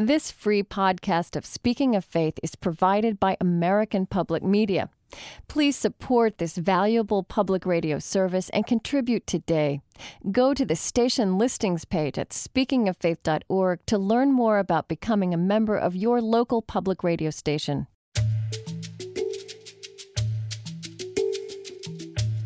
This free podcast of Speaking of Faith is provided by American Public Media. Please support this valuable public radio service and contribute today. Go to the station listings page at speakingoffaith.org to learn more about becoming a member of your local public radio station.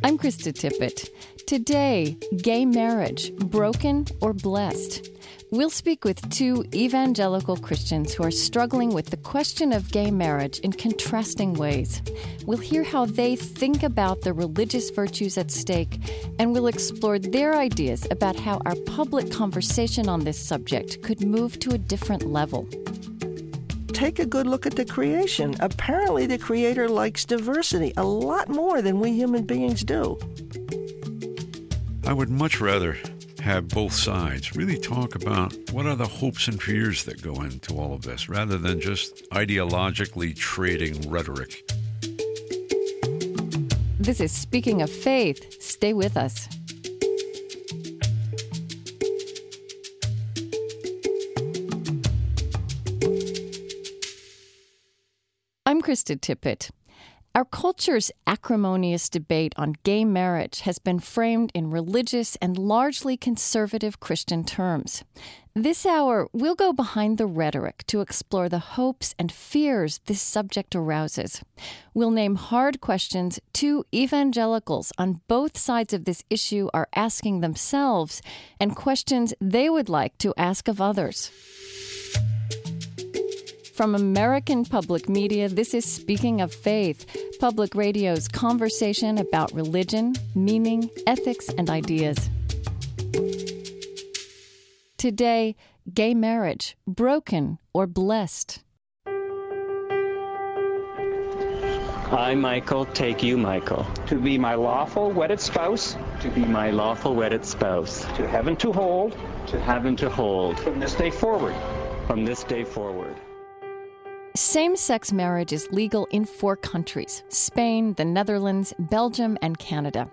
I'm Krista Tippett. Today, gay marriage, broken or blessed? We'll speak with two evangelical Christians who are struggling with the question of gay marriage in contrasting ways. We'll hear how they think about the religious virtues at stake, and we'll explore their ideas about how our public conversation on this subject could move to a different level. Take a good look at the creation. Apparently, the Creator likes diversity a lot more than we human beings do. I would much rather have both sides really talk about what are the hopes and fears that go into all of this rather than just ideologically trading rhetoric. This is Speaking of Faith. Stay with us. I'm Krista Tippett. Our culture's acrimonious debate on gay marriage has been framed in religious and largely conservative Christian terms. This hour, we'll go behind the rhetoric to explore the hopes and fears this subject arouses. We'll name hard questions two evangelicals on both sides of this issue are asking themselves and questions they would like to ask of others. From American Public Media, this is Speaking of Faith, public radio's conversation about religion, meaning, ethics, and ideas. Today, gay marriage, broken or blessed. I, Michael, take you, Michael, to be my lawful wedded spouse, to be my lawful wedded spouse, to heaven to hold, to heaven to hold, from this day forward. From this day forward. Same sex marriage is legal in four countries Spain, the Netherlands, Belgium, and Canada.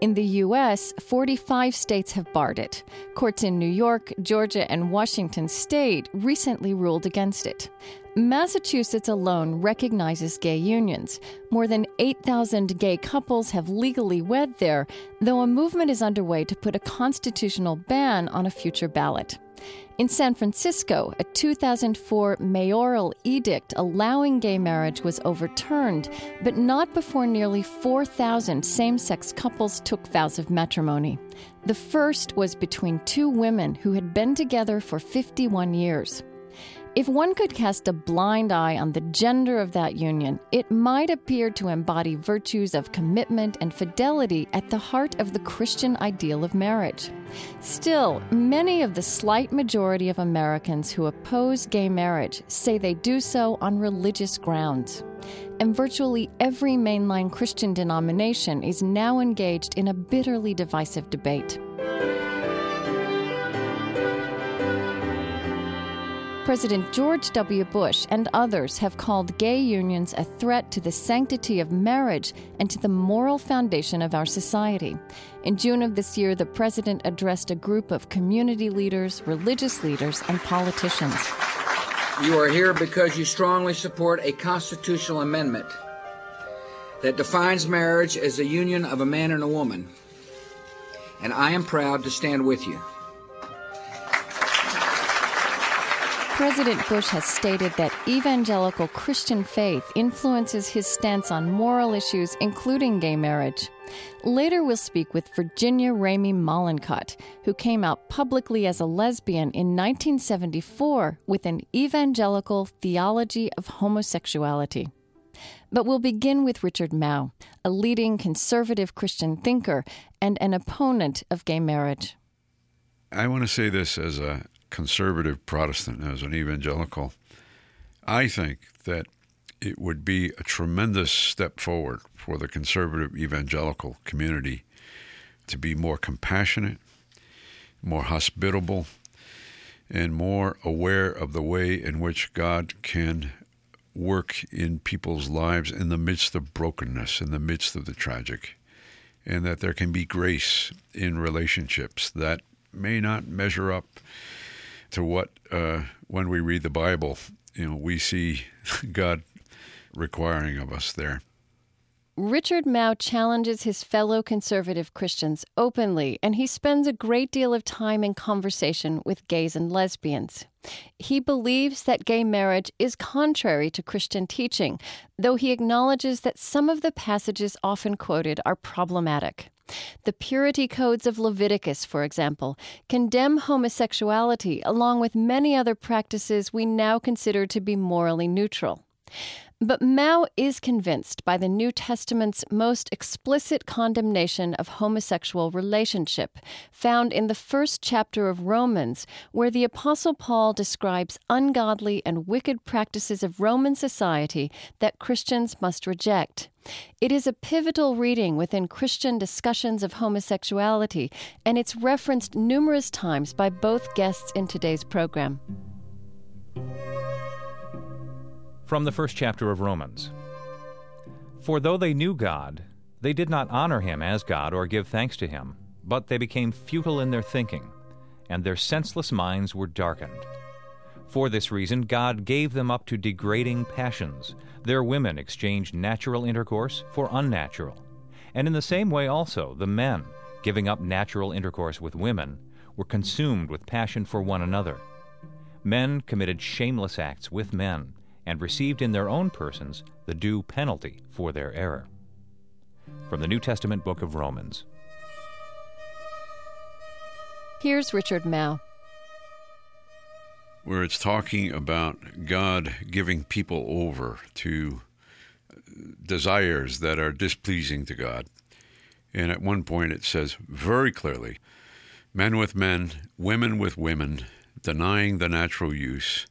In the U.S., 45 states have barred it. Courts in New York, Georgia, and Washington state recently ruled against it. Massachusetts alone recognizes gay unions. More than 8,000 gay couples have legally wed there, though a movement is underway to put a constitutional ban on a future ballot. In San Francisco, a 2004 mayoral edict allowing gay marriage was overturned, but not before nearly 4,000 same sex couples took vows of matrimony. The first was between two women who had been together for 51 years. If one could cast a blind eye on the gender of that union, it might appear to embody virtues of commitment and fidelity at the heart of the Christian ideal of marriage. Still, many of the slight majority of Americans who oppose gay marriage say they do so on religious grounds. And virtually every mainline Christian denomination is now engaged in a bitterly divisive debate. President George W. Bush and others have called gay unions a threat to the sanctity of marriage and to the moral foundation of our society. In June of this year, the president addressed a group of community leaders, religious leaders, and politicians. You are here because you strongly support a constitutional amendment that defines marriage as a union of a man and a woman. And I am proud to stand with you. President Bush has stated that evangelical Christian faith influences his stance on moral issues, including gay marriage. Later, we'll speak with Virginia Ramey Mollenkott, who came out publicly as a lesbian in 1974 with an evangelical theology of homosexuality. But we'll begin with Richard Mouw, a leading conservative Christian thinker and an opponent of gay marriage. I want to say this as a conservative Protestant, as an evangelical, I think that it would be a tremendous step forward for the conservative evangelical community to be more compassionate, more hospitable, and more aware of the way in which God can work in people's lives in the midst of brokenness, in the midst of the tragic, and that there can be grace in relationships that may not measure up to what, uh, when we read the Bible, you know, we see God requiring of us there. Richard Mouw challenges his fellow conservative Christians openly, and he spends a great deal of time in conversation with gays and lesbians. He believes that gay marriage is contrary to Christian teaching, though he acknowledges that some of the passages often quoted are problematic. The purity codes of Leviticus, for example, condemn homosexuality along with many other practices we now consider to be morally neutral. But Mouw is convinced by the New Testament's most explicit condemnation of homosexual relationship, found in the first chapter of Romans, where the Apostle Paul describes ungodly and wicked practices of Roman society that Christians must reject. It is a pivotal reading within Christian discussions of homosexuality, and it's referenced numerous times by both guests in today's program from the first chapter of Romans. For though they knew God, they did not honor him as God or give thanks to him, but they became futile in their thinking, and their senseless minds were darkened. For this reason, God gave them up to degrading passions. Their women exchanged natural intercourse for unnatural. And in the same way also, the men, giving up natural intercourse with women, were consumed with passion for one another. Men committed shameless acts with men and received in their own persons the due penalty for their error. From the New Testament book of Romans. Here's Richard Mouw. Where it's talking about God giving people over to uh, desires that are displeasing to God. And at one point it says very clearly men with men, women with women, denying the natural use,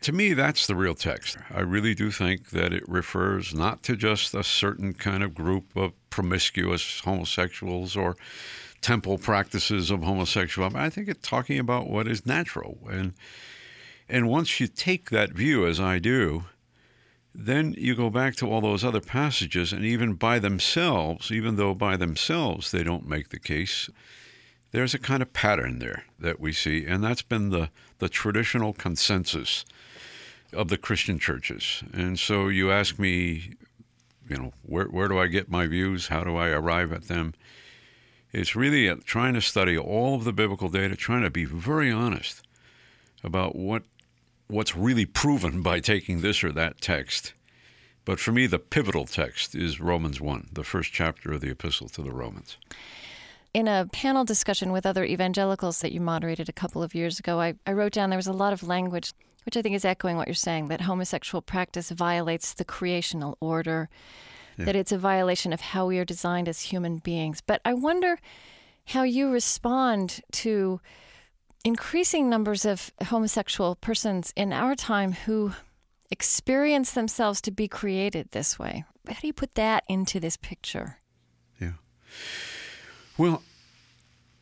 to me, that's the real text. I really do think that it refers not to just a certain kind of group of promiscuous homosexuals or temple practices of homosexuality. I think it's talking about what is natural. And and once you take that view, as I do, then you go back to all those other passages, and even by themselves, even though by themselves they don't make the case, there's a kind of pattern there that we see, and that's been the, the traditional consensus of the Christian churches. And so you ask me, you know, where, where do I get my views? How do I arrive at them? It's really trying to study all of the biblical data, trying to be very honest about what what's really proven by taking this or that text. But for me, the pivotal text is Romans 1, the first chapter of the epistle to the Romans. In a panel discussion with other evangelicals that you moderated a couple of years ago, I, I wrote down there was a lot of language which I think is echoing what you're saying that homosexual practice violates the creational order, yeah. that it's a violation of how we are designed as human beings. But I wonder how you respond to increasing numbers of homosexual persons in our time who experience themselves to be created this way. How do you put that into this picture? Yeah. Well,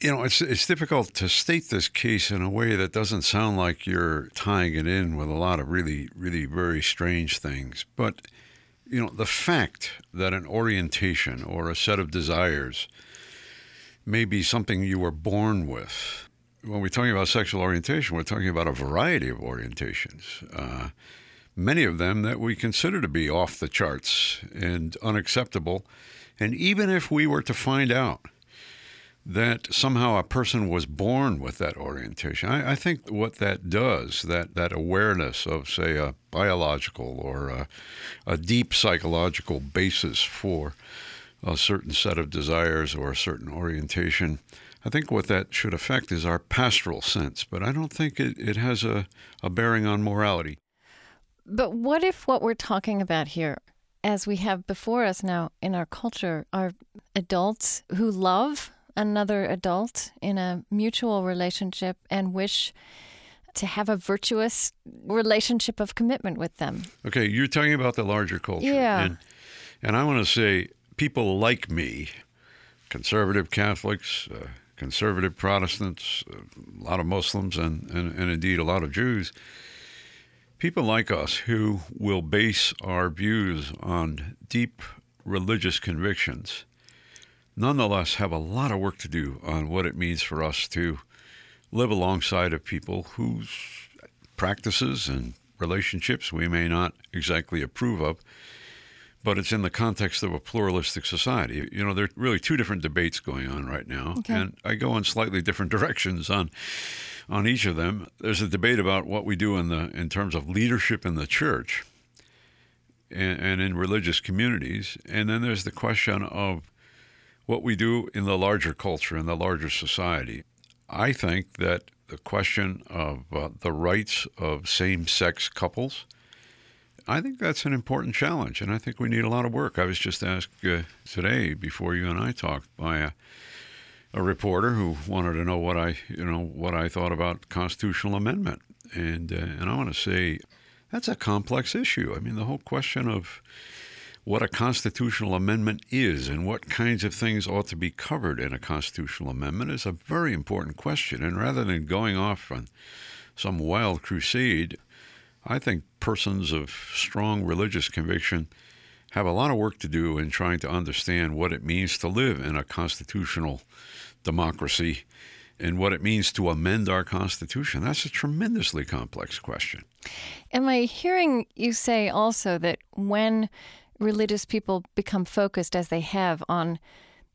you know, it's it's difficult to state this case in a way that doesn't sound like you're tying it in with a lot of really, really very strange things. But you know, the fact that an orientation or a set of desires may be something you were born with. When we're talking about sexual orientation, we're talking about a variety of orientations. Uh, many of them that we consider to be off the charts and unacceptable. And even if we were to find out that somehow a person was born with that orientation. I, I, think what that does, that, that awareness of, say, a biological or a, a, deep psychological basis for a certain set of desires or a certain orientation, I think what that should affect is our pastoral sense, but I don't think it, it has a, a bearing on morality. But what if what we're talking about here, as we have before us now in our culture, are adults who love another adult in a mutual relationship and wish to have a virtuous relationship of commitment with them. Okay, you're talking about the larger culture. Yeah. And, and I want to say people like me, conservative Catholics, uh, conservative Protestants, a lot of Muslims, and, and, and indeed a lot of Jews, people like us who will base our views on deep religious convictions nonetheless have a lot of work to do on what it means for us to live alongside of people whose practices and relationships we may not exactly approve of, but it's in the context of a pluralistic society. You know, there are really two different debates going on right now, Okay. and I go in slightly different directions on on each of them. There's a debate about what we do in the in terms of leadership in the church and, and in religious communities, and then there's the question of what we do in the larger culture, in the larger society. I think that the question of uh, the rights of same sex couples, I think that's an important challenge, and I think we need a lot of work. I was just asked uh, today, before you and I talked, by a, a reporter who wanted to know what I, you know, what I thought about constitutional amendment, and uh, and I want to say that's a complex issue. I mean, the whole question of what a constitutional amendment is and what kinds of things ought to be covered in a constitutional amendment is a very important question. And rather than going off on some wild crusade, I think persons of strong religious conviction have a lot of work to do in trying to understand what it means to live in a constitutional democracy and what it means to amend our Constitution. That's a tremendously complex question. Am I hearing you say also that when religious people become focused, as they have, on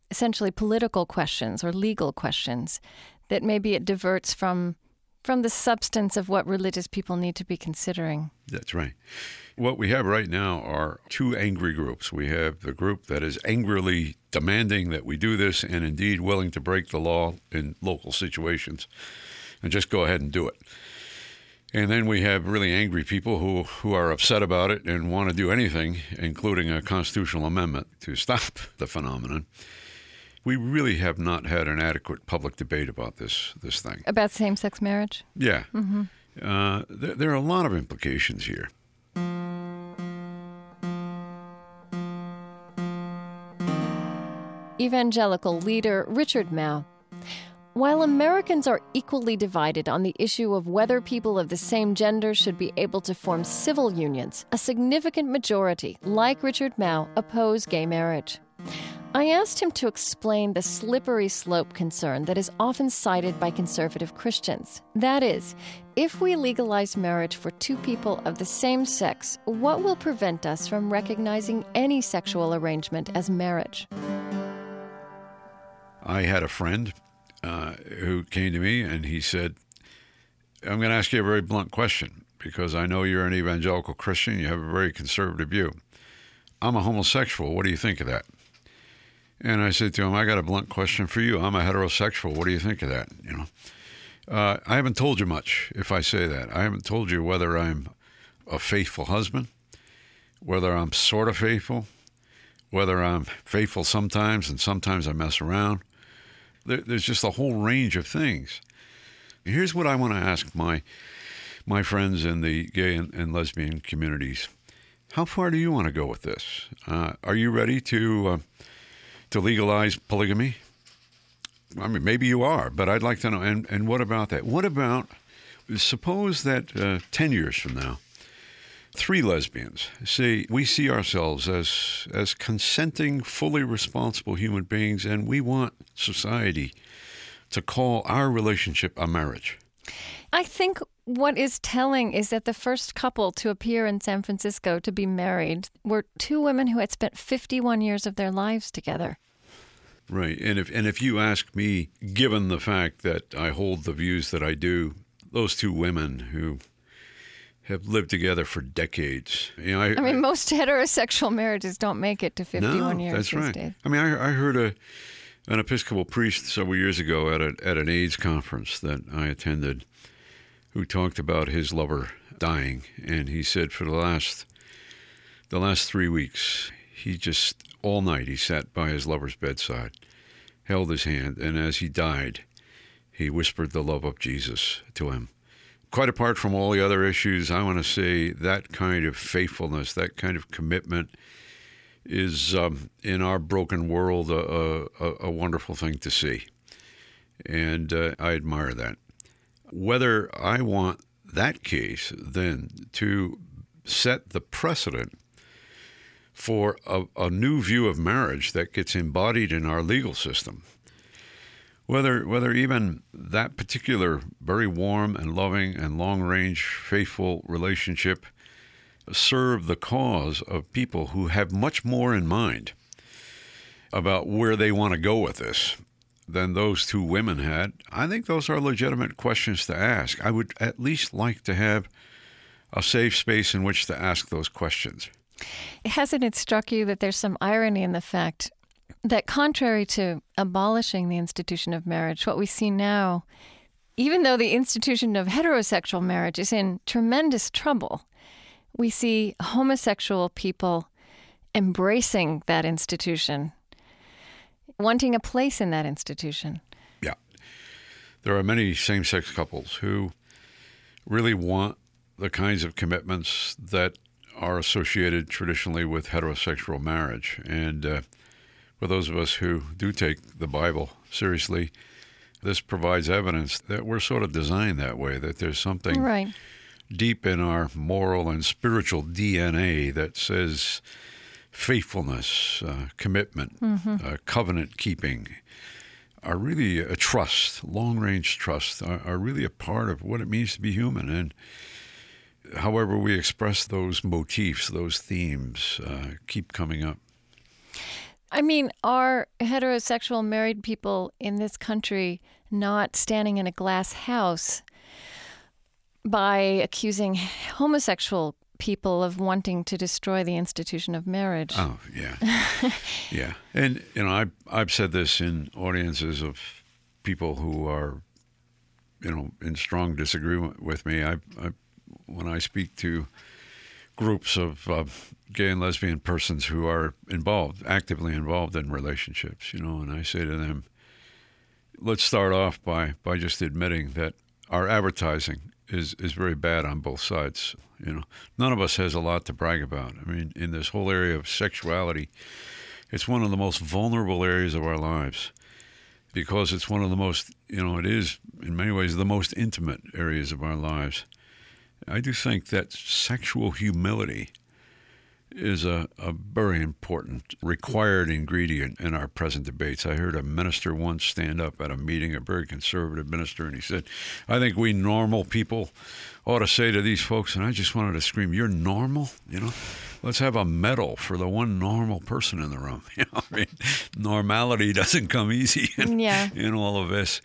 essentially political questions or legal questions, that maybe it diverts from from the substance of what religious people need to be considering? That's right. What we have right now are two angry groups. We have the group that is angrily demanding that we do this and indeed willing to break the law in local situations and just go ahead and do it. And then we have really angry people who, who are upset about it and want to do anything, including a constitutional amendment, to stop the phenomenon. We really have not had an adequate public debate about this this thing. About same sex marriage? Yeah. Uh, there, there are a lot of implications here. Evangelical leader Richard Mouw. While Americans are equally divided on the issue of whether people of the same gender should be able to form civil unions, a significant majority, like Richard Mouw, oppose gay marriage. I asked him to explain the slippery slope concern that is often cited by conservative Christians. That is, if we legalize marriage for two people of the same sex, what will prevent us from recognizing any sexual arrangement as marriage? I had a friend uh, who came to me and he said, I'm going to ask you a very blunt question because I know you're an evangelical Christian. You have a very conservative view. I'm a homosexual. What do you think of that? And I said to him, I got a blunt question for you. I'm a heterosexual. What do you think of that? You know, uh, I haven't told you much if I say that. I haven't told you whether I'm a faithful husband, whether I'm sort of faithful, whether I'm faithful sometimes and sometimes I mess around. There, there's just a whole range of things. Here's what I want to ask my my friends in the gay and, and lesbian communities: How far do you want to go with this? Uh, are you ready to uh, to legalize polygamy? I mean, maybe you are, but I'd like to know. And and what about that? What about suppose that uh, ten years from now, three lesbians See, we see ourselves as as consenting, fully responsible human beings, and we want society to call our relationship a marriage. I think what is telling is that the first couple to appear in San Francisco to be married were two women who had spent 51 years of their lives together. Right. And if and if you ask me, given the fact that I hold the views that I do, those two women who have lived together for decades. You know, I, I mean, most heterosexual marriages don't make it to 51 no, years that's right. days. I mean, I, I heard a an Episcopal priest several years ago at a, at an AIDS conference that I attended, who talked about his lover dying, and he said for the last the last three weeks, he just all night he sat by his lover's bedside, held his hand, and as he died, he whispered the love of Jesus to him. Quite apart from all the other issues, I want to say that kind of faithfulness, that kind of commitment, is um, in our broken world a, a, a, wonderful thing to see. And uh, I admire that. Whether I want that case then to set the precedent for a, a new view of marriage that gets embodied in our legal system, whether whether even that particular very warm and loving and long range faithful relationship serve the cause of people who have much more in mind about where they want to go with this than those two women had, I think those are legitimate questions to ask. I would at least like to have a safe space in which to ask those questions. Hasn't it struck you that there's some irony in the fact that, contrary to abolishing the institution of marriage, what we see now, even though the institution of heterosexual marriage is in tremendous trouble, we see homosexual people embracing that institution, wanting a place in that institution. Yeah. There are many same sex couples who really want the kinds of commitments that are associated traditionally with heterosexual marriage. And uh, for those of us who do take the Bible seriously, this provides evidence that we're sort of designed that way, that there's something right. deep in our moral and spiritual DNA that says faithfulness, uh, commitment, mm-hmm. uh, covenant keeping are really a trust, long range trust, are, are really a part of what it means to be human. And however we express those motifs, those themes, uh, keep coming up. I mean, are heterosexual married people in this country not standing in a glass house by accusing homosexual people of wanting to destroy the institution of marriage? Oh, yeah. yeah. And, you know, I, I've said this in audiences of people who are, you know, in strong disagreement with me. I, I when I speak to groups of uh, gay and lesbian persons who are involved, actively involved in relationships, you know, and I say to them, let's start off by, by just admitting that our advertising is, is very bad on both sides. You know, none of us has a lot to brag about. I mean, in this whole area of sexuality, it's one of the most vulnerable areas of our lives because it's one of the most, you know, it is in many ways the most intimate areas of our lives. I do think that sexual humility is a, a very important required ingredient in our present debates. I heard a minister once stand up at a meeting, a very conservative minister, and he said, I think we normal people ought to say to these folks, and I just wanted to scream, You're normal? You know, let's have a medal for the one normal person in the room. You know, I mean, normality doesn't come easy in, yeah. in all of this.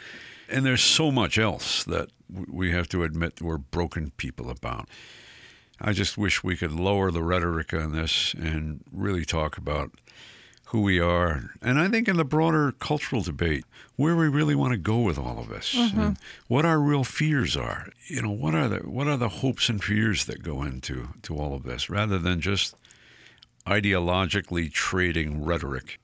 And there's so much else that we have to admit we're broken people about. I just wish we could lower the rhetoric on this and really talk about who we are. And I think in the broader cultural debate, where we really want to go with all of this mm-hmm. and what our real fears are. You know, what are the what are the hopes and fears that go into to all of this rather than just ideologically trading rhetoric.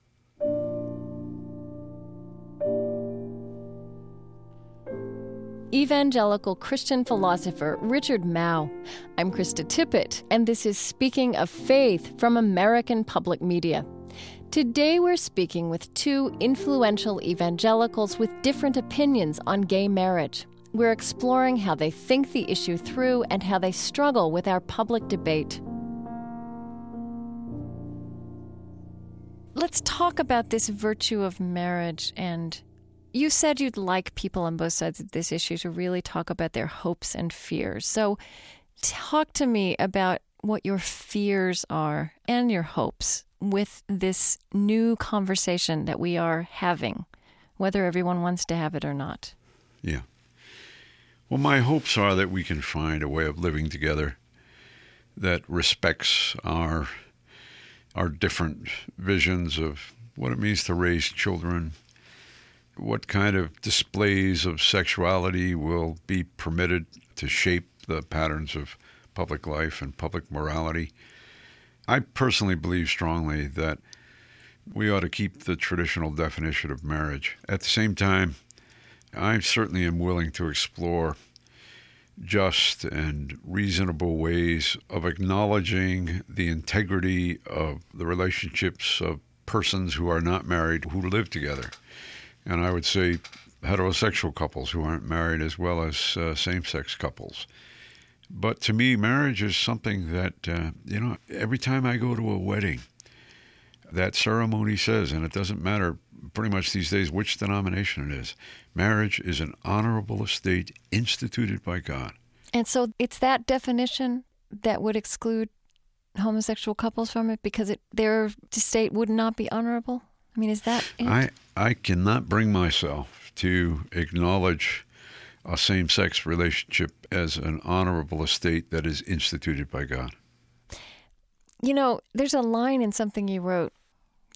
Evangelical Christian philosopher Richard Mouw. I'm Krista Tippett, and this is Speaking of Faith from American Public Media. Today we're speaking with two influential evangelicals with different opinions on gay marriage. We're exploring how they think the issue through and how they struggle with our public debate. Let's talk about this virtue of marriage and you said you'd like people on both sides of this issue to really talk about their hopes and fears. So, talk to me about what your fears are and your hopes with this new conversation that we are having, whether everyone wants to have it or not. Yeah. Well, my hopes are that we can find a way of living together that respects our our different visions of what it means to raise children, what kind of displays of sexuality will be permitted to shape the patterns of public life and public morality. I personally believe strongly that we ought to keep the traditional definition of marriage. At the same time, I certainly am willing to explore just and reasonable ways of acknowledging the integrity of the relationships of persons who are not married who live together and I would say heterosexual couples who aren't married as well as uh, same sex couples. But to me, marriage is something that, uh, you know, every time I go to a wedding, that ceremony says, and it doesn't matter pretty much these days which denomination it is. Marriage is an honorable estate instituted by God. And so it's that definition that would exclude homosexual couples from it because it, their estate would not be honorable? I mean, is that it? I, I cannot bring myself to acknowledge a same sex relationship as an honorable estate that is instituted by God. You know, there's a line in something you wrote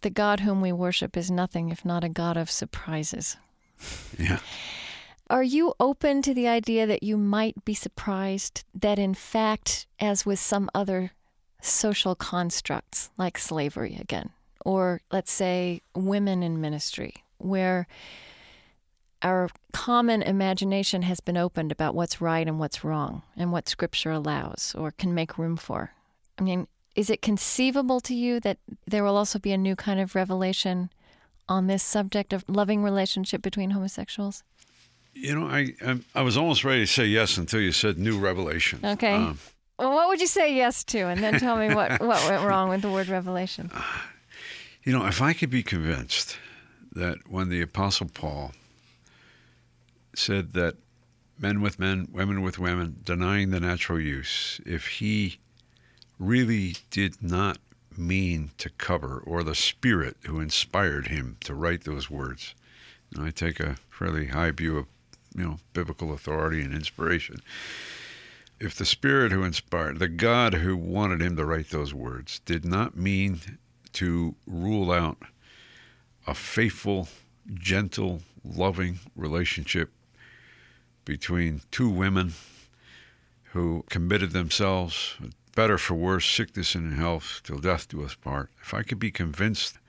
The God whom we worship is nothing if not a God of surprises. Yeah. Are you open to the idea that you might be surprised that, in fact, as with some other social constructs like slavery again, or let's say women in ministry, where our common imagination has been opened about what's right and what's wrong and what scripture allows or can make room for. I mean, is it conceivable to you that there will also be a new kind of revelation on this subject of loving relationship between homosexuals? You know, I I, I was almost ready to say yes until you said new revelation. Okay. Um, well, what would you say yes to? And then tell me what, what went wrong with the word revelation. you know, if I could be convinced that when the Apostle Paul said that men with men, women with women, denying the natural use, if he really did not mean to cover, or the Spirit who inspired him to write those words, and I take a fairly high view of, you know, biblical authority and inspiration. If the Spirit who inspired, the God who wanted him to write those words, did not mean to rule out a faithful, gentle, loving relationship between two women who committed themselves, better for worse, sickness and health, till death do us part. If I could be convinced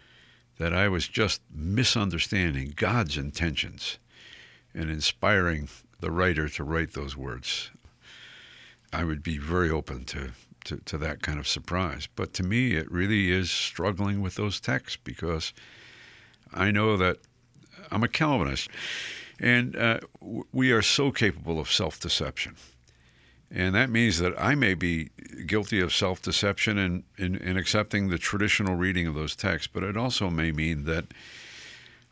that I was just misunderstanding God's intentions and inspiring the writer to write those words, I would be very open to, to, to that kind of surprise. But to me, it really is struggling with those texts because I know that I'm a Calvinist. And uh, we are so capable of self deception. And that means that I may be guilty of self deception in, in, in, accepting the traditional reading of those texts, but it also may mean that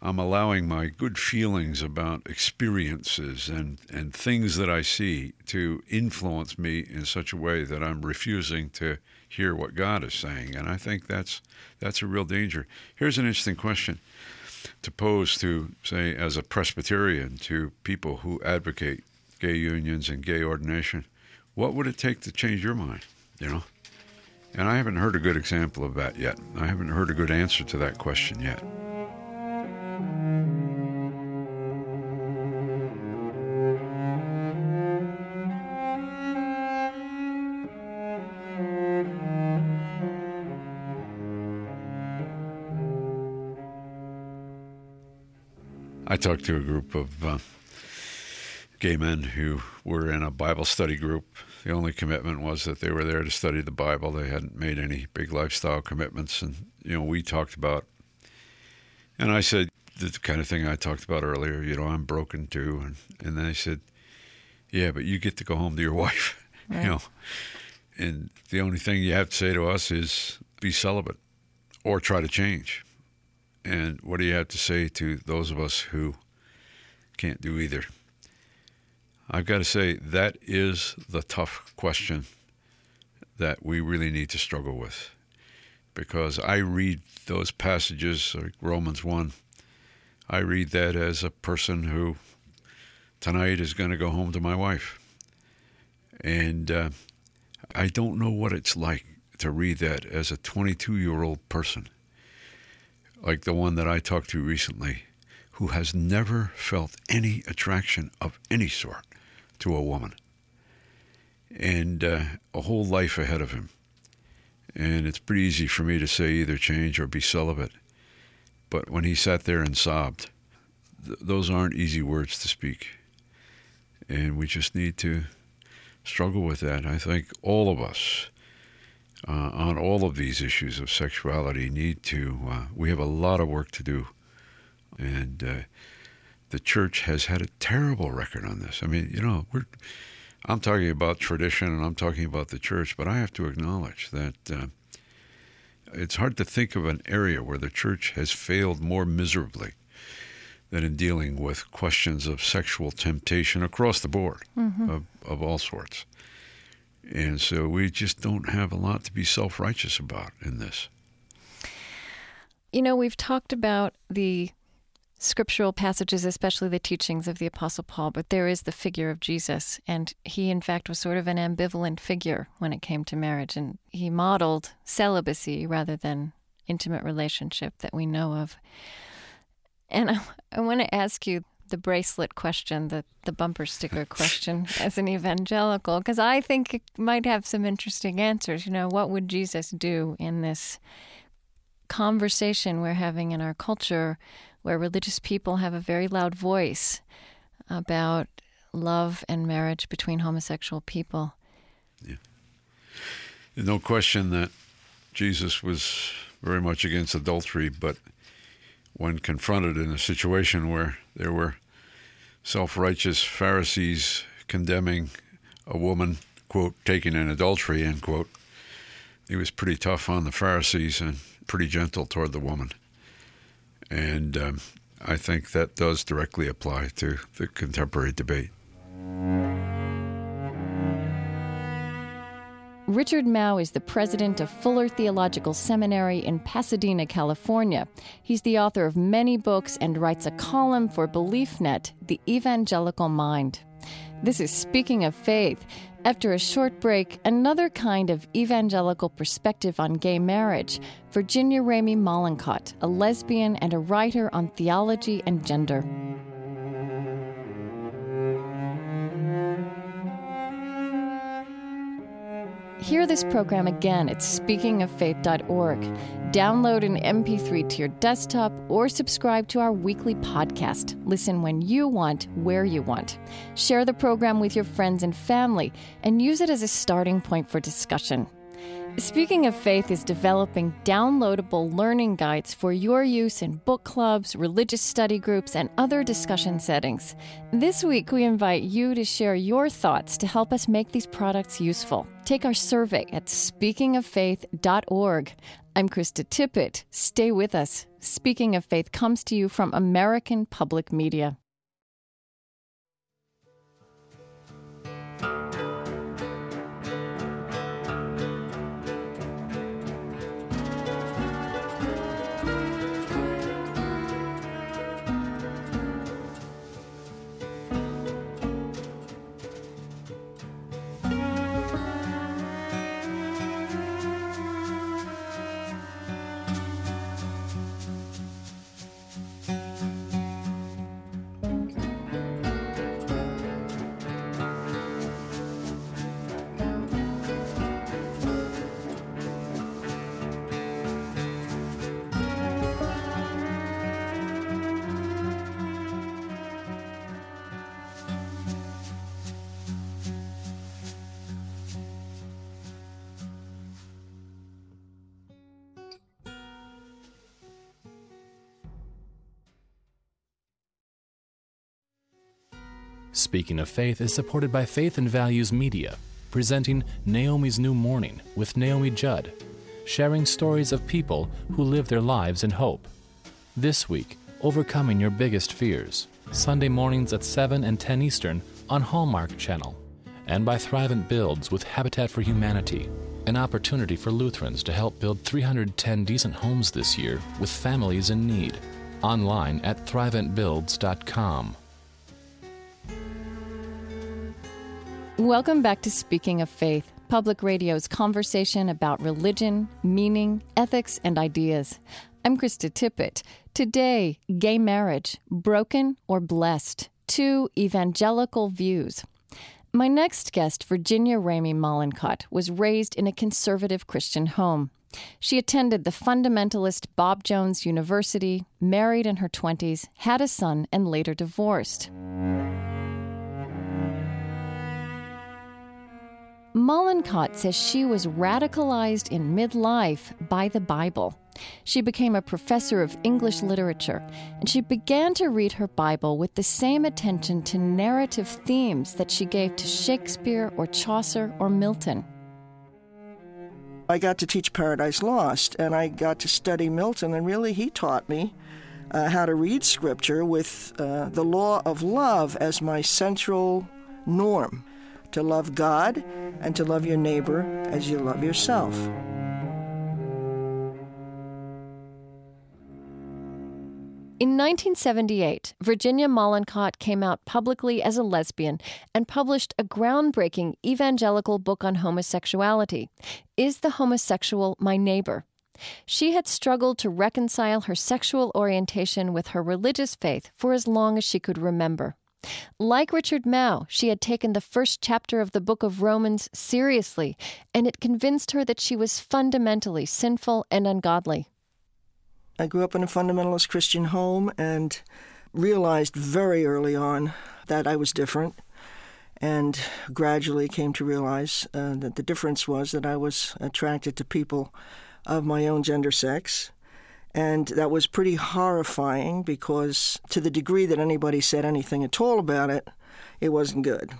I'm allowing my good feelings about experiences and, and things that I see to influence me in such a way that I'm refusing to hear what God is saying. And I think that's, that's a real danger. Here's an interesting question to pose to, say, as a Presbyterian to people who advocate gay unions and gay ordination, what would it take to change your mind? You know? And I haven't heard a good example of that yet. I haven't heard a good answer to that question yet. Talked to a group of uh, gay men who were in a Bible study group. The only commitment was that they were there to study the Bible. They hadn't made any big lifestyle commitments. And, you know, we talked about, and I said the kind of thing I talked about earlier, you know, I'm broken too. And, and then they said, yeah, but you get to go home to your wife, right. you know. And the only thing you have to say to us is be celibate or try to change. And what do you have to say to those of us who can't do either? I've got to say, that is the tough question that we really need to struggle with. Because I read those passages, like Romans 1, I read that as a person who tonight is going to go home to my wife. And uh, I don't know what it's like to read that as a 22 year old person like the one that I talked to recently, who has never felt any attraction of any sort to a woman and uh, a whole life ahead of him. And it's pretty easy for me to say either change or be celibate. But when he sat there and sobbed, th- those aren't easy words to speak. And we just need to struggle with that. I think all of us uh, on all of these issues of sexuality need to, uh, we have a lot of work to do. And uh, the church has had a terrible record on this. I mean, you know, we're, I'm talking about tradition and I'm talking about the church, but I have to acknowledge that uh, it's hard to think of an area where the church has failed more miserably than in dealing with questions of sexual temptation across the board Mm-hmm. of, of all sorts. And so we just don't have a lot to be self righteous about in this. You know, we've talked about the scriptural passages, especially the teachings of the Apostle Paul, but there is the figure of Jesus. And he, in fact, was sort of an ambivalent figure when it came to marriage. And he modeled celibacy rather than intimate relationship that we know of. And I, I want to ask you the bracelet question, the, the bumper sticker question as an evangelical, because I think it might have some interesting answers. You know, what would Jesus do in this conversation we're having in our culture where religious people have a very loud voice about love and marriage between homosexual people? There's no question that Jesus was very much against adultery, but when confronted in a situation where there were self righteous Pharisees condemning a woman, quote, taken in adultery, end quote, he was pretty tough on the Pharisees and pretty gentle toward the woman. And um, I think that does directly apply to the contemporary debate. Richard Mouw is the president of Fuller Theological Seminary in Pasadena, California. He's the author of many books and writes a column for BeliefNet, The Evangelical Mind. This is Speaking of Faith. After a short break, another kind of evangelical perspective on gay marriage. Virginia Ramey Mollenkott, a lesbian and a writer on theology and gender. Hear this program again at speakingoffaith.org. Download an MP3 to your desktop or subscribe to our weekly podcast. Listen when you want, where you want. Share the program with your friends and family and use it as a starting point for discussion. Speaking of Faith is developing downloadable learning guides for your use in book clubs, religious study groups, and other discussion settings. This week, we invite you to share your thoughts to help us make these products useful. Take our survey at speakingoffaith.org. I'm Krista Tippett. Stay with us. Speaking of Faith comes to you from American Public Media. Speaking of Faith is supported by Faith and Values Media, presenting Naomi's New Morning with Naomi Judd, sharing stories of people who live their lives in hope. This week, Overcoming Your Biggest Fears, Sunday mornings at 7 and 10 Eastern on Hallmark Channel, and by Thrivent Builds with Habitat for Humanity, an opportunity for Lutherans to help build 310 decent homes this year with families in need. Online at thriventbuilds.com. Welcome back to Speaking of Faith, Public Radio's conversation about religion, meaning, ethics, and ideas. I'm Krista Tippett. Today, gay marriage, broken or blessed? Two evangelical views. My next guest, Virginia Ramey Mollenkott, was raised in a conservative Christian home. She attended the fundamentalist Bob Jones University, married in her 20s, had a son, and later divorced. Mollenkott says she was radicalized in midlife by the Bible. She became a professor of English literature, and she began to read her Bible with the same attention to narrative themes that she gave to Shakespeare or Chaucer or Milton. I got to teach Paradise Lost, and I got to study Milton, and really he taught me uh, how to read Scripture with uh, the law of love as my central norm to love God and to love your neighbor as you love yourself. In 1978, Virginia Mollenkott came out publicly as a lesbian and published a groundbreaking evangelical book on homosexuality Is the Homosexual My Neighbor? She had struggled to reconcile her sexual orientation with her religious faith for as long as she could remember. Like Richard Mouw, she had taken the first chapter of the book of Romans seriously, and it convinced her that she was fundamentally sinful and ungodly. I grew up in a fundamentalist Christian home and realized very early on that I was different, and gradually came to realize uh, that the difference was that I was attracted to people of my own gender sex and that was pretty horrifying because, to the degree that anybody said anything at all about it, it wasn't good.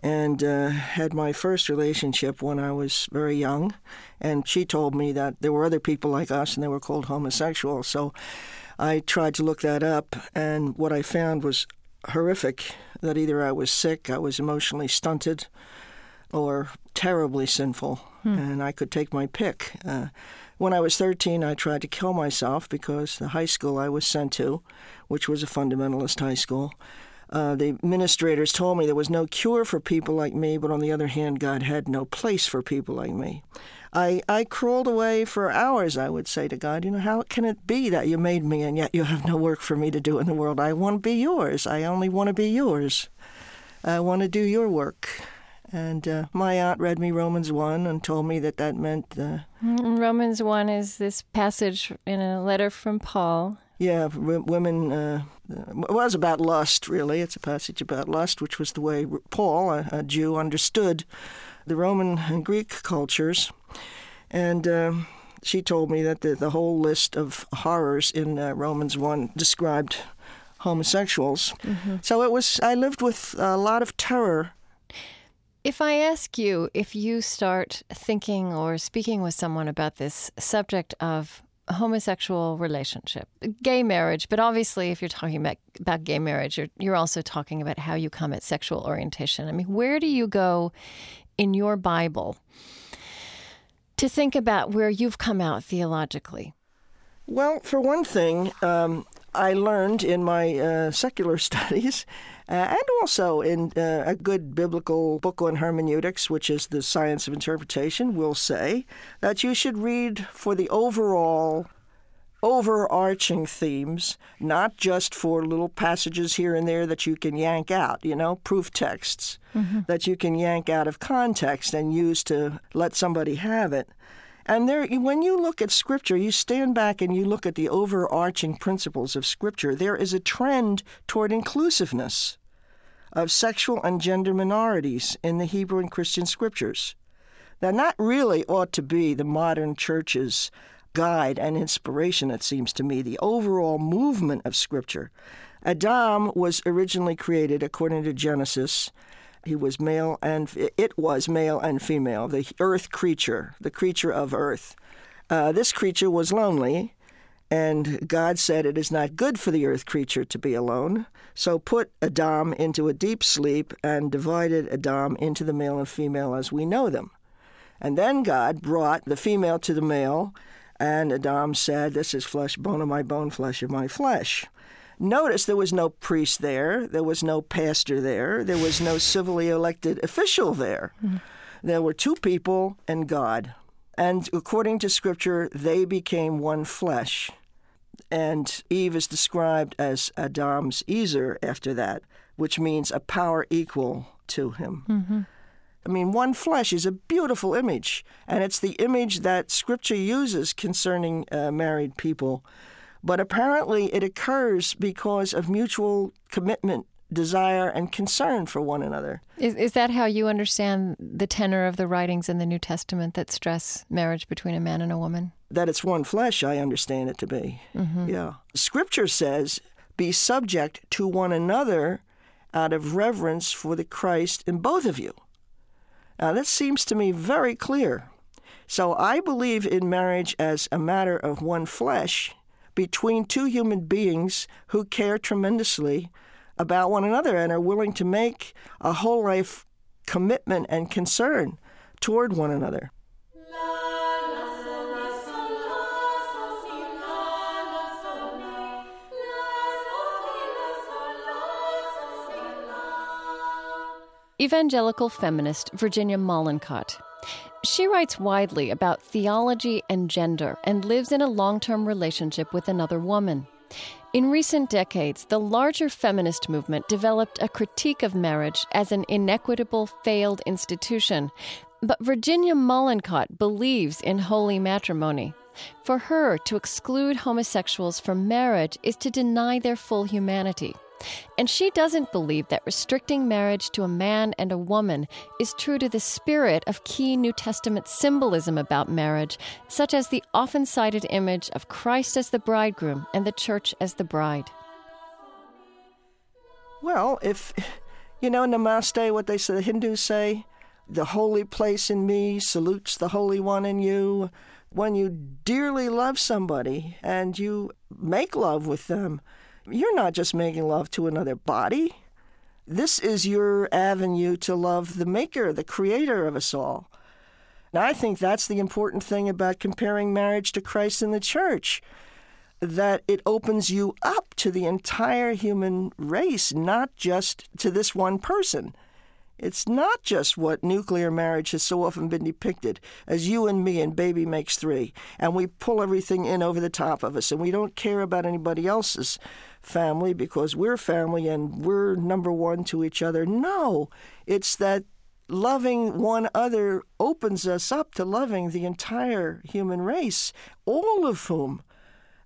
And uh, had my first relationship when I was very young, and she told me that there were other people like us and they were called homosexuals. So I tried to look that up, and what I found was horrific that either I was sick, I was emotionally stunted, or terribly sinful, hmm. and I could take my pick. Uh, when I was 13, I tried to kill myself because the high school I was sent to, which was a fundamentalist high school, uh, the administrators told me there was no cure for people like me, but on the other hand, God had no place for people like me. I, I crawled away for hours, I would say to God, you know, how can it be that you made me and yet you have no work for me to do in the world? I want to be yours. I only want to be yours. I want to do your work. And uh, my aunt read me Romans 1 and told me that that meant. Uh, Romans 1 is this passage in a letter from Paul. Yeah, women. Uh, it was about lust, really. It's a passage about lust, which was the way Paul, a, a Jew, understood the Roman and Greek cultures. And uh, she told me that the, the whole list of horrors in uh, Romans 1 described homosexuals. Mm-hmm. So it was, I lived with a lot of terror if I ask you if you start thinking or speaking with someone about this subject of homosexual relationship, gay marriage, but obviously if you're talking about, about gay marriage, you're, you're also talking about how you come at sexual orientation. I mean, where do you go in your Bible to think about where you've come out theologically? Well, for one thing, um, I learned in my uh, secular studies and also in uh, a good biblical book on hermeneutics, which is the science of interpretation, will say that you should read for the overall overarching themes, not just for little passages here and there that you can yank out, you know, proof texts mm-hmm. that you can yank out of context and use to let somebody have it. And there, when you look at Scripture, you stand back and you look at the overarching principles of Scripture. There is a trend toward inclusiveness of sexual and gender minorities in the Hebrew and Christian Scriptures. That not really ought to be the modern church's guide and inspiration, it seems to me, the overall movement of Scripture. Adam was originally created, according to Genesis, he was male and it was male and female, the earth creature, the creature of earth. Uh, this creature was lonely, and God said, It is not good for the earth creature to be alone. So put Adam into a deep sleep and divided Adam into the male and female as we know them. And then God brought the female to the male, and Adam said, This is flesh, bone of my bone, flesh of my flesh. Notice there was no priest there, there was no pastor there, there was no civilly elected official there. There were two people and God. And according to Scripture, they became one flesh. And Eve is described as Adam's Ezer after that, which means a power equal to him. Mm-hmm. I mean, one flesh is a beautiful image, and it's the image that Scripture uses concerning uh, married people but apparently, it occurs because of mutual commitment, desire, and concern for one another. Is, is that how you understand the tenor of the writings in the New Testament that stress marriage between a man and a woman? That it's one flesh, I understand it to be. Mm-hmm. Yeah. Scripture says, be subject to one another out of reverence for the Christ in both of you. Now, that seems to me very clear So I believe in marriage as a matter of one flesh between two human beings who care tremendously about one another and are willing to make a whole life commitment and concern toward one another. Evangelical feminist Virginia Mollenkott. She writes widely about theology and gender and lives in a long term relationship with another woman. In recent decades, the larger feminist movement developed a critique of marriage as an inequitable, failed institution. But Virginia Mollenkott believes in holy matrimony. For her, to exclude homosexuals from marriage is to deny their full humanity. And she doesn't believe that restricting marriage to a man and a woman is true to the spirit of key New Testament symbolism about marriage, such as the often cited image of Christ as the bridegroom and the church as the bride. Well, if, you know, Namaste, what they say, the Hindus say, the holy place in me salutes the Holy One in you. When you dearly love somebody and you make love with them, you're not just making love to another body. This is your avenue to love the maker, the creator of us all. And I think that's the important thing about comparing marriage to Christ and the church that it opens you up to the entire human race, not just to this one person. It's not just what nuclear marriage has so often been depicted as you and me and baby makes three, and we pull everything in over the top of us, and we don't care about anybody else's family because we're family and we're number one to each other. No, it's that loving one other opens us up to loving the entire human race, all of whom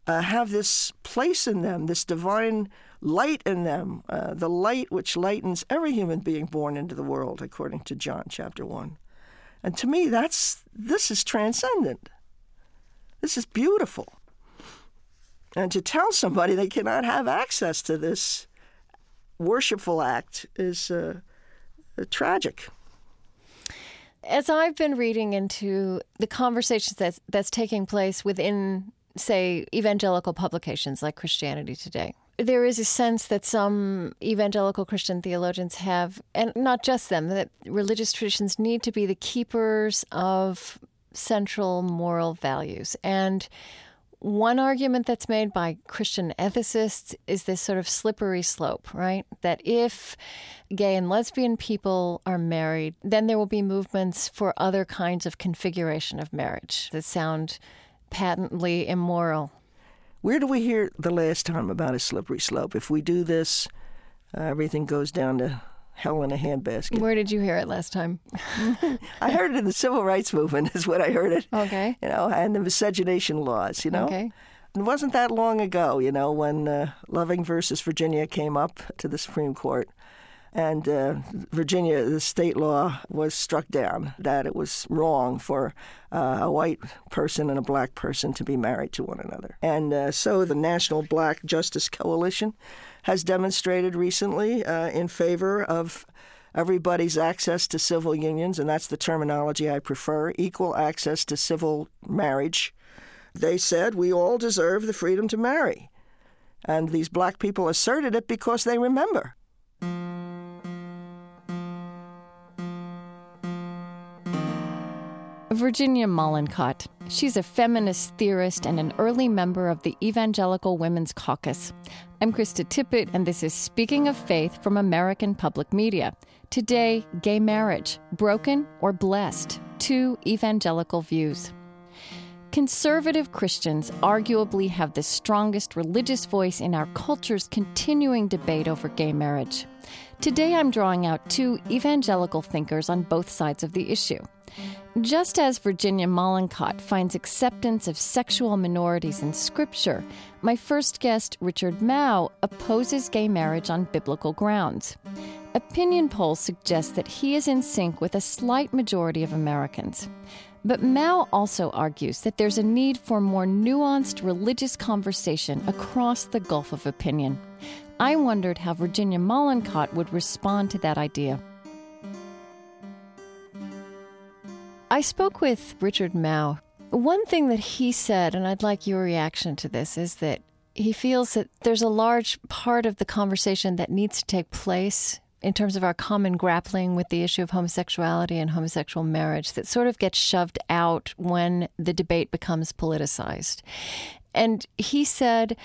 uh, have this place in them, this divine light in them, uh, the light which lightens every human being born into the world, according to John chapter 1. And to me, that's this is transcendent. This is beautiful. And to tell somebody they cannot have access to this worshipful act is uh, tragic. As I've been reading into the conversations that's, that's taking place within, say, evangelical publications like Christianity Today, there is a sense that some evangelical Christian theologians have, and not just them, that religious traditions need to be the keepers of central moral values. And one argument that's made by Christian ethicists is this sort of slippery slope, right? That if gay and lesbian people are married, then there will be movements for other kinds of configuration of marriage that sound patently immoral where do we hear the last time about a slippery slope? If we do this, uh, everything goes down to hell in a handbasket. Where did you hear it last time? I heard it in the civil rights movement, is what I heard it. Okay. You know, and the miscegenation laws, you know. Okay. It wasn't that long ago, you know, when uh, Loving versus Virginia came up to the Supreme Court and uh, Virginia, the state law was struck down that it was wrong for uh, a white person and a black person to be married to one another. And uh, so the National Black Justice Coalition has demonstrated recently uh, in favor of everybody's access to civil unions, and that's the terminology I prefer equal access to civil marriage. They said we all deserve the freedom to marry. And these black people asserted it because they remember Virginia Mollenkott. She's a feminist theorist and an early member of the Evangelical Women's Caucus. I'm Krista Tippett, and this is Speaking of Faith from American Public Media. Today, gay marriage, broken or blessed? Two evangelical views. Conservative Christians arguably have the strongest religious voice in our culture's continuing debate over gay marriage. Today, I'm drawing out two evangelical thinkers on both sides of the issue. Just as Virginia Mollenkott finds acceptance of sexual minorities in Scripture, my first guest, Richard Mouw, opposes gay marriage on biblical grounds. Opinion polls suggest that he is in sync with a slight majority of Americans. But Mouw also argues that there's a need for more nuanced religious conversation across the gulf of opinion. I wondered how Virginia Mollenkott would respond to that idea. I spoke with Richard Mouw. One thing that he said, and I'd like your reaction to this, is that he feels that there's a large part of the conversation that needs to take place in terms of our common grappling with the issue of homosexuality and homosexual marriage that sort of gets shoved out when the debate becomes politicized. And he said,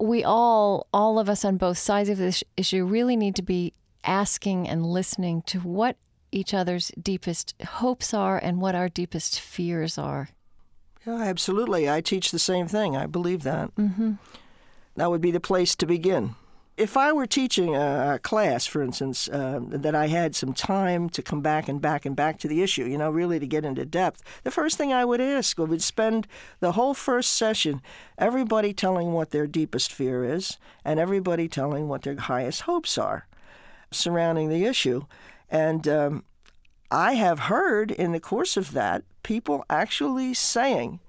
we all, all of us on both sides of this issue, really need to be asking and listening to what each other's deepest hopes are and what our deepest fears are. Yeah, absolutely. I teach the same thing. I believe that. Mm-hmm. That would be the place to begin. If I were teaching a, class, for instance, uh, that I had some time to come back and back and back to the issue, you know, really to get into depth, the first thing I would ask would spend the whole first session everybody telling what their deepest fear is and everybody telling what their highest hopes are surrounding the issue. And um, I have heard in the course of that people actually saying,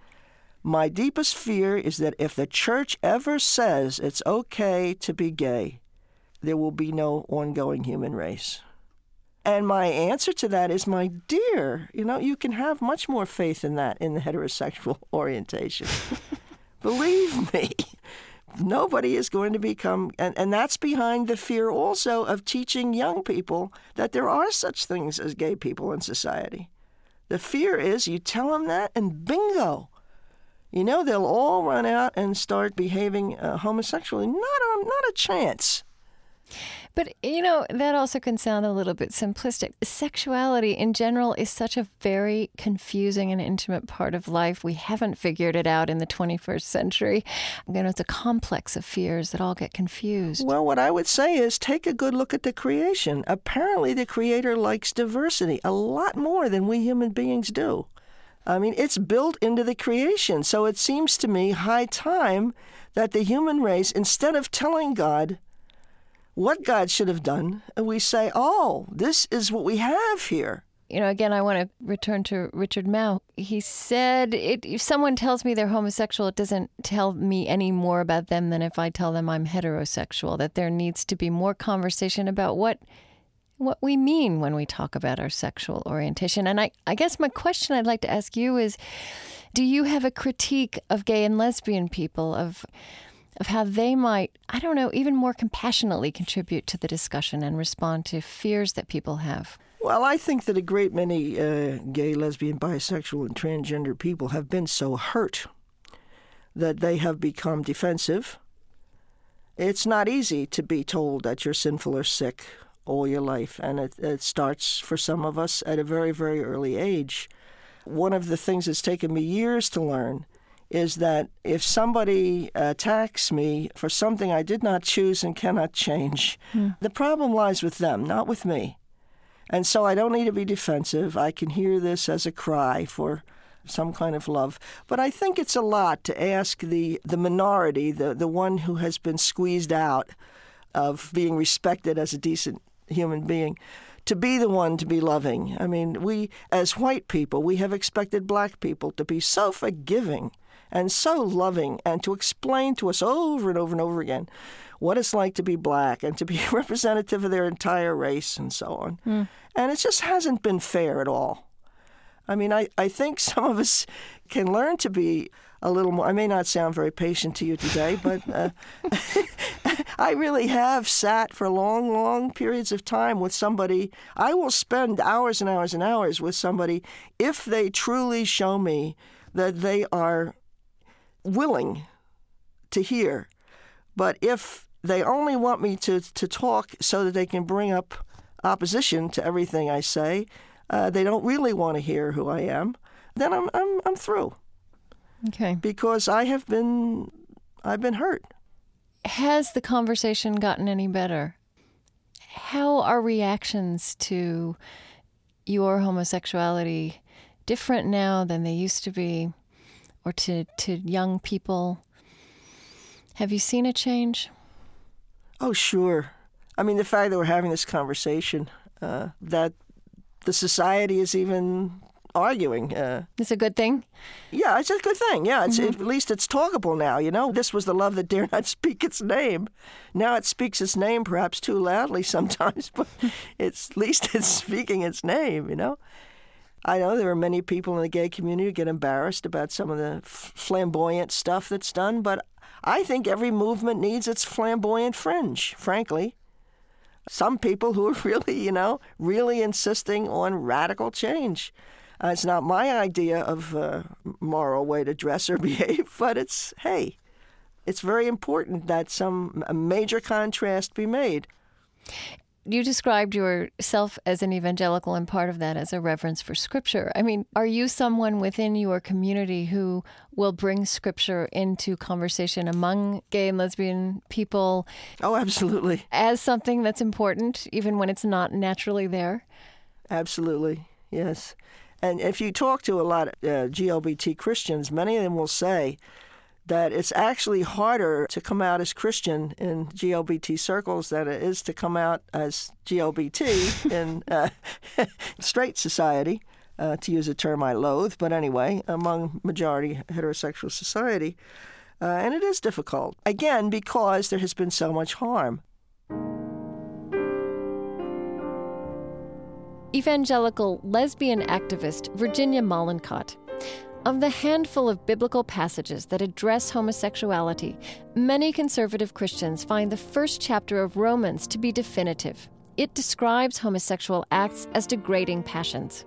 my deepest fear is that if the church ever says it's okay to be gay, there will be no ongoing human race. And my answer to that is, my dear, you know, you can have much more faith in that in the heterosexual orientation. Believe me, nobody is going to become, and, and that's behind the fear also of teaching young people that there are such things as gay people in society. The fear is you tell them that, and bingo, you know they'll all run out and start behaving uh, homosexually. Not a, not a chance. But, you know, that also can sound a little bit simplistic. Sexuality in general is such a very confusing and intimate part of life. We haven't figured it out in the 21st century. You know, it's a complex of fears that all get confused. Well, what I would say is take a good look at the creation. Apparently, the Creator likes diversity a lot more than we human beings do. I mean, it's built into the creation. So it seems to me high time that the human race, instead of telling God, what God should have done, we say, oh, this is what we have here. You know, again, I want to return to Richard Mouw. He said, if someone tells me they're homosexual, it doesn't tell me any more about them than if I tell them I'm heterosexual, that there needs to be more conversation about what what we mean when we talk about our sexual orientation. And I, I guess my question I'd like to ask you is do you have a critique of gay and lesbian people, of of how they might, I don't know, even more compassionately contribute to the discussion and respond to fears that people have? Well, I think that a great many uh, gay, lesbian, bisexual, and transgender people have been so hurt that they have become defensive. It's not easy to be told that you're sinful or sick all your life, and it, it starts for some of us at a very, very early age. One of the things that's taken me years to learn is that if somebody attacks me for something I did not choose and cannot change, hmm. the problem lies with them, not with me. And so I don't need to be defensive. I can hear this as a cry for some kind of love. But I think it's a lot to ask the, the minority, the, the one who has been squeezed out of being respected as a decent human being, to be the one to be loving. I mean, we, as white people, we have expected black people to be so forgiving and so loving and to explain to us over and over and over again what it's like to be black and to be representative of their entire race and so on. Mm. And it just hasn't been fair at all. I mean, I, I think some of us can learn to be a little more. I may not sound very patient to you today, but uh, I really have sat for long, long periods of time with somebody. I will spend hours and hours and hours with somebody if they truly show me that they are willing to hear. But if they only want me to, to talk so that they can bring up opposition to everything I say, uh, they don't really want to hear who I am, then I'm, I'm, I'm through. Okay. Because I have been, I've been hurt. Has the conversation gotten any better? How are reactions to your homosexuality different now than they used to be? or to, to young people. Have you seen a change? Oh, sure. I mean, the fact that we're having this conversation, uh, that the society is even arguing. Uh, it's a good thing. Yeah, it's a good thing. Yeah, mm-hmm. at least it's talkable now. You know, this was the love that dare not speak its name. Now it speaks its name, perhaps too loudly sometimes, but it's at least it's speaking its name. You know, I know there are many people in the gay community who get embarrassed about some of the flamboyant stuff that's done, but I think every movement needs its flamboyant fringe, frankly. Some people who are really, you know, really insisting on radical change. Uh, it's not my idea of a moral way to dress or behave, but it's, hey, it's very important that some major contrast be made. You described yourself as an evangelical, and part of that as a reverence for Scripture. I mean, are you someone within your community who will bring Scripture into conversation among gay and lesbian people? Oh, absolutely. As something that's important, even when it's not naturally there? Absolutely, yes. And if you talk to a lot of uh, GLBT Christians, many of them will say that it's actually harder to come out as Christian in GLBT circles than it is to come out as GLBT in uh, straight society, uh, to use a term I loathe, but anyway, among majority heterosexual society. Uh, and it is difficult, again, because there has been so much harm. Evangelical lesbian activist Virginia Mollenkott. Of the handful of biblical passages that address homosexuality, many conservative Christians find the first chapter of Romans to be definitive. It describes homosexual acts as degrading passions.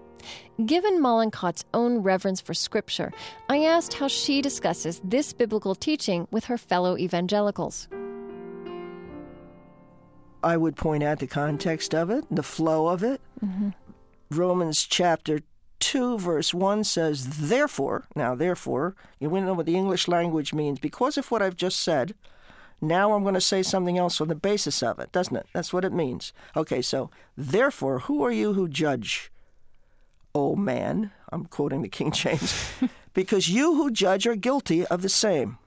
Given Mollenkott's own reverence for Scripture, I asked how she discusses this biblical teaching with her fellow evangelicals. I would point out the context of it, the flow of it. Mm-hmm. Romans chapter 2, verse 1 says, Therefore, now, therefore, you want to know what the English language means. Because of what I've just said, now I'm going to say something else on the basis of it, doesn't it? That's what it means. Okay, so, therefore, who are you who judge? O man, I'm quoting the King James, because you who judge are guilty of the same.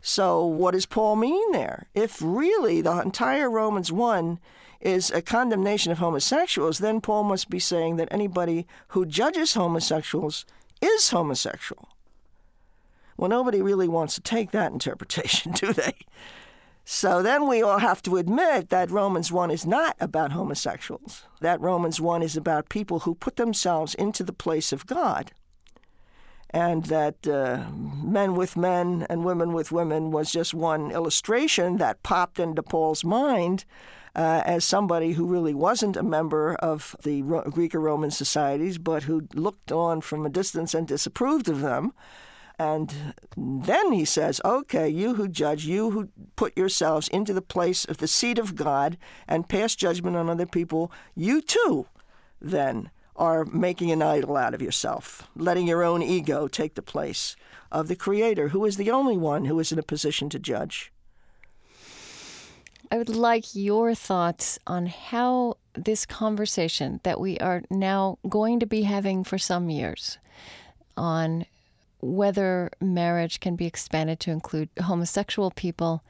So, what does Paul mean there? If really the entire Romans 1 is a condemnation of homosexuals, then Paul must be saying that anybody who judges homosexuals is homosexual. Well, nobody really wants to take that interpretation, do they? So then we all have to admit that Romans 1 is not about homosexuals. That Romans 1 is about people who put themselves into the place of God and that uh, men with men and women with women was just one illustration that popped into Paul's mind uh, as somebody who really wasn't a member of the Ro- Greek or Roman societies, but who looked on from a distance and disapproved of them. And then he says, okay, you who judge, you who put yourselves into the place of the seat of God and pass judgment on other people, you too then are making an idol out of yourself, letting your own ego take the place of the Creator, who is the only one who is in a position to judge. I would like your thoughts on how this conversation that we are now going to be having for some years on whether marriage can be expanded to include homosexual people,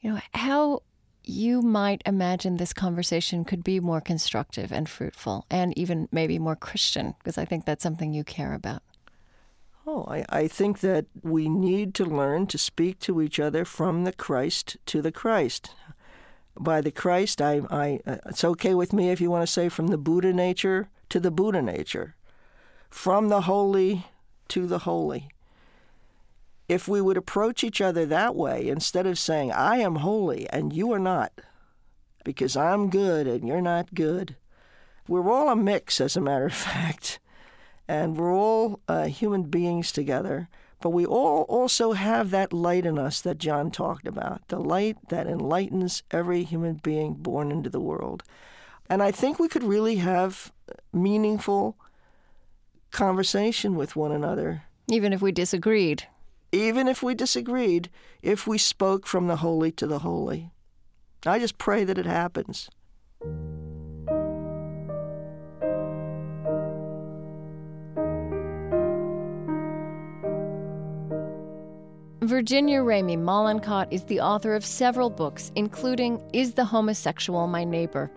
you know, how you might imagine this conversation could be more constructive and fruitful and even maybe more Christian, because I think that's something you care about. Oh, I, I think that we need to learn to speak to each other from the Christ to the Christ. By the Christ, I, I, uh, it's okay with me if you want to say from the Buddha nature to the Buddha nature, from the holy to the holy if we would approach each other that way instead of saying, I am holy and you are not, because I'm good and you're not good, we're all a mix, as a matter of fact, and we're all uh, human beings together. But we all also have that light in us that John talked about the light that enlightens every human being born into the world. And I think we could really have meaningful conversation with one another. Even if we disagreed even if we disagreed, if we spoke from the holy to the holy. I just pray that it happens. Virginia Ramey Mollenkott is the author of several books, including Is the Homosexual My Neighbor?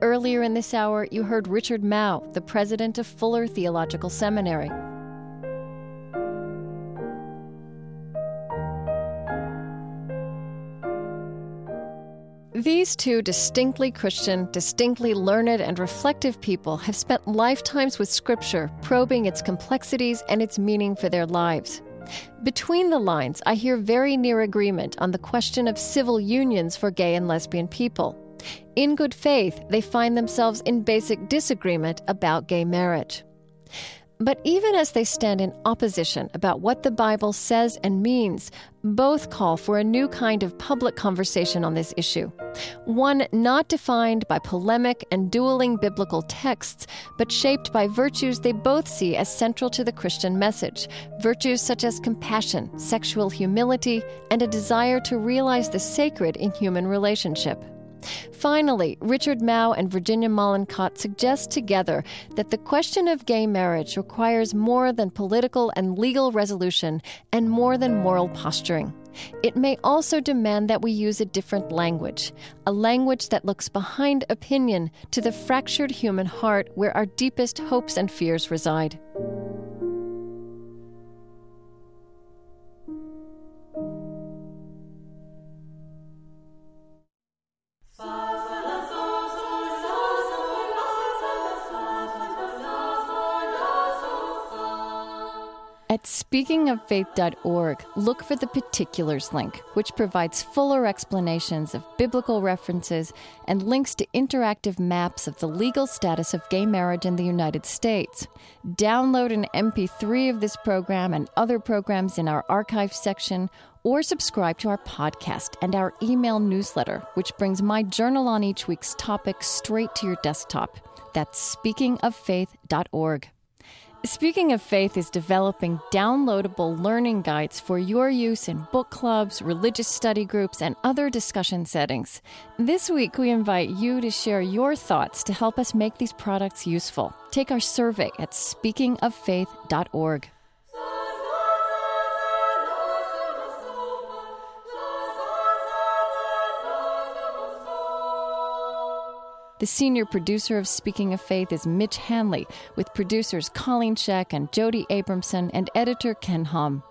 Earlier in this hour, you heard Richard Mouw, the president of Fuller Theological Seminary. These two distinctly Christian, distinctly learned, and reflective people have spent lifetimes with Scripture, probing its complexities and its meaning for their lives. Between the lines, I hear very near agreement on the question of civil unions for gay and lesbian people. In good faith, they find themselves in basic disagreement about gay marriage. But even as they stand in opposition about what the Bible says and means, both call for a new kind of public conversation on this issue. One not defined by polemic and dueling biblical texts, but shaped by virtues they both see as central to the Christian message virtues such as compassion, sexual humility, and a desire to realize the sacred in human relationship. Finally, Richard Mouw and Virginia Mollenkott suggest together that the question of gay marriage requires more than political and legal resolution and more than moral posturing. It may also demand that we use a different language, a language that looks behind opinion to the fractured human heart where our deepest hopes and fears reside. At speakingoffaith.org, look for the particulars link, which provides fuller explanations of biblical references and links to interactive maps of the legal status of gay marriage in the United States. Download an MP3 of this program and other programs in our archive section, or subscribe to our podcast and our email newsletter, which brings my journal on each week's topic straight to your desktop. That's speakingoffaith.org. Speaking of Faith is developing downloadable learning guides for your use in book clubs, religious study groups, and other discussion settings. This week, we invite you to share your thoughts to help us make these products useful. Take our survey at speakingoffaith.org. The senior producer of Speaking of Faith is Mitch Hanley, with producers Colleen Scheck and Jody Abramson and editor Ken Hom.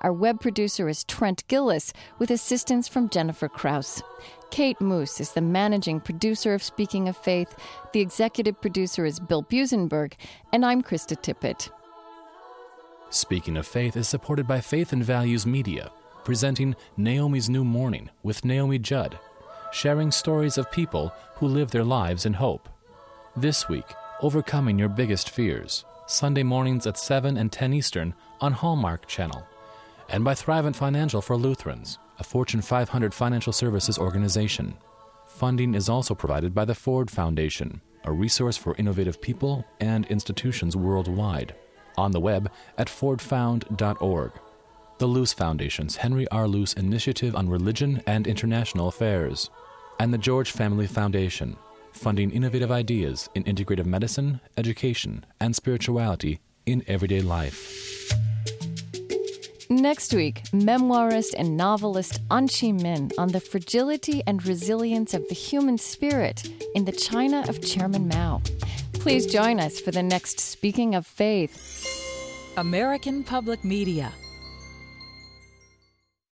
Our web producer is Trent Gillis, with assistance from Jennifer Kraus. Kate Moos is the managing producer of Speaking of Faith. The executive producer is Bill Buzenberg, and I'm Krista Tippett. Speaking of Faith is supported by Faith and Values Media, presenting Naomi's New Morning with Naomi Judd sharing stories of people who live their lives in hope. This week, Overcoming Your Biggest Fears, Sunday mornings at 7 and 10 Eastern on Hallmark Channel, and by Thrivent Financial for Lutherans, a Fortune 500 financial services organization. Funding is also provided by the Ford Foundation, a resource for innovative people and institutions worldwide, on the web at fordfound.org. The Luce Foundation's Henry R. Luce Initiative on Religion and International Affairs and the George Family Foundation, funding innovative ideas in integrative medicine, education, and spirituality in everyday life. Next week, memoirist and novelist Anchee Min on the fragility and resilience of the human spirit in the China of Chairman Mao. Please join us for the next Speaking of Faith. American Public Media